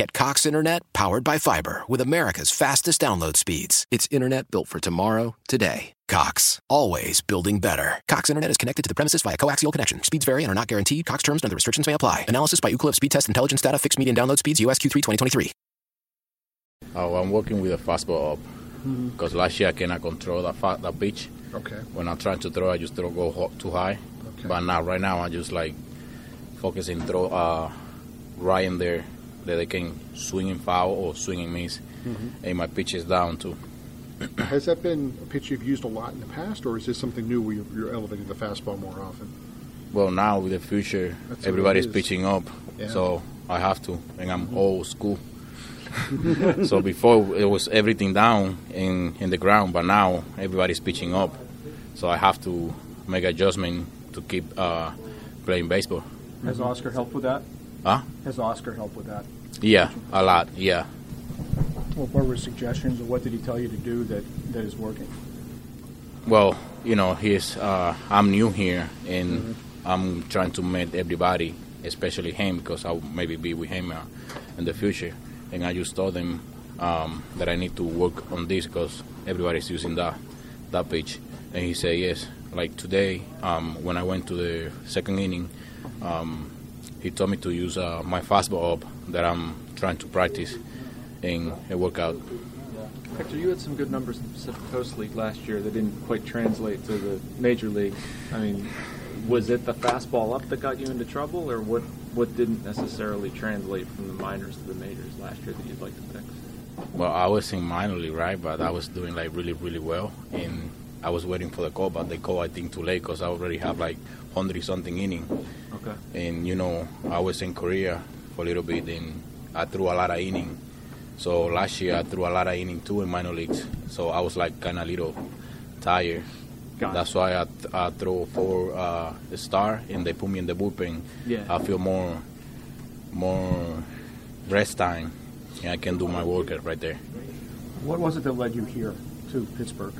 Get Cox Internet powered by fiber with America's fastest download speeds. It's internet built for tomorrow, today. Cox, always building better. Cox Internet is connected to the premises via coaxial connection. Speeds vary and are not guaranteed. Cox terms and other restrictions may apply. Analysis by Ookla Speed Test Intelligence Data. Fixed median download speeds. USQ3 2023. Oh, I'm working with a fastball up because last year I cannot control that fa- that pitch. Okay. When I'm trying to throw, I just throw go ho- too high. Okay. But now, right now, I'm just like focusing throw uh, right in there that they can swing and foul or swing and miss, mm-hmm. and my pitch is down too. Has that been a pitch you've used a lot in the past, or is this something new where you're, you're elevating the fastball more often? Well, now with the future, That's what everybody's pitching up, Yeah. so I have to, and I'm mm-hmm. old school. so before it was everything down in in the ground, but now everybody's pitching up, so I have to make adjustment to keep uh, playing baseball. Has mm-hmm. Oscar helped with that? Huh? Has Oscar helped with that? Yeah, a lot. Yeah. What were his suggestions, or what did he tell you to do that, that is working? Well, you know, he's uh, I'm new here, and I'm trying to meet everybody, especially him, because I'll maybe be with him uh, in the future. And I just told him um, that I need to work on this because everybody's using that that pitch, and he said yes. Like today, um, when I went to the second inning, um, he told me to use uh, my fastball up that I'm trying to practice, in a workout. out. Hector, you had some good numbers in the Pacific Coast League last year that didn't quite translate to the major league. I mean, was it the fastball up that got you into trouble, or what? What didn't necessarily translate from the minors to the majors last year that you'd like to fix? Well, I was in minor league, right? But I was doing like really, really well, and I was waiting for the call, but they call I think too late because I already have like hundred something inning, Okay. and you know I was in Korea for a little bit, and I threw a lot of inning. So last year I threw a lot of inning too in minor leagues, so I was like kind of little tired. Got it. That's why I, th- I throw for uh, star, and they put me in the bullpen. Yeah. I feel more, more rest time, and I can do my work right there. What was it that led you here to Pittsburgh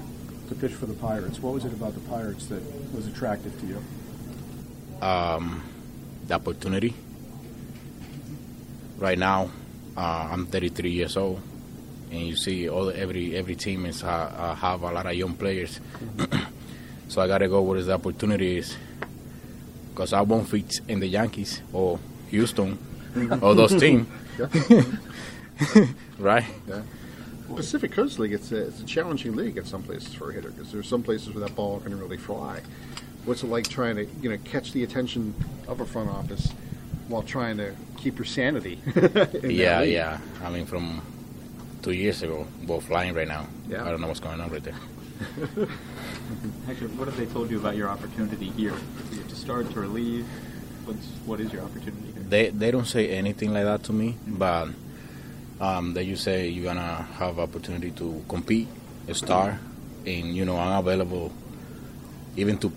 to pitch for the Pirates? What was it about the Pirates that was attractive to you? Um, the opportunity. Right now, uh, I'm 33 years old, and you see all every every team is uh, uh, have a lot of young players. so I gotta go where the opportunity is, because I won't fit in the Yankees or Houston or those teams, right? Yeah. Pacific Coast League, it's a, it's a challenging league in some places for a hitter because there's some places where that ball can really fly. What's it like trying to you know catch the attention of a front office while trying to keep your sanity? Yeah, yeah. I mean, from two years ago, both flying right now. Yeah. I don't know what's going on right there. Hector, what have they told you about your opportunity here? Do you have to start to relieve? What's what is your opportunity here? They they don't say anything like that to me, but um, they just say you're gonna have opportunity to compete, a star, and you know I'm available even to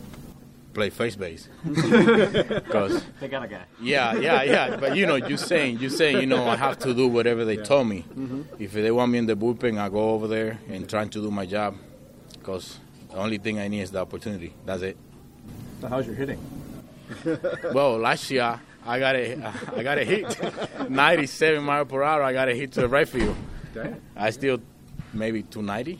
play first base. Because They got a guy. yeah, yeah, yeah. But you know, you saying you saying you know I have to do whatever they told me. Mm-hmm. If they want me in the bullpen, I go over there and trying to do my job. Because the only thing I need is the opportunity. That's it. So how's your hitting? Well, last year I got a I got a hit, 97 mile per hour. I got a hit to the right field. Dang. I still maybe 290.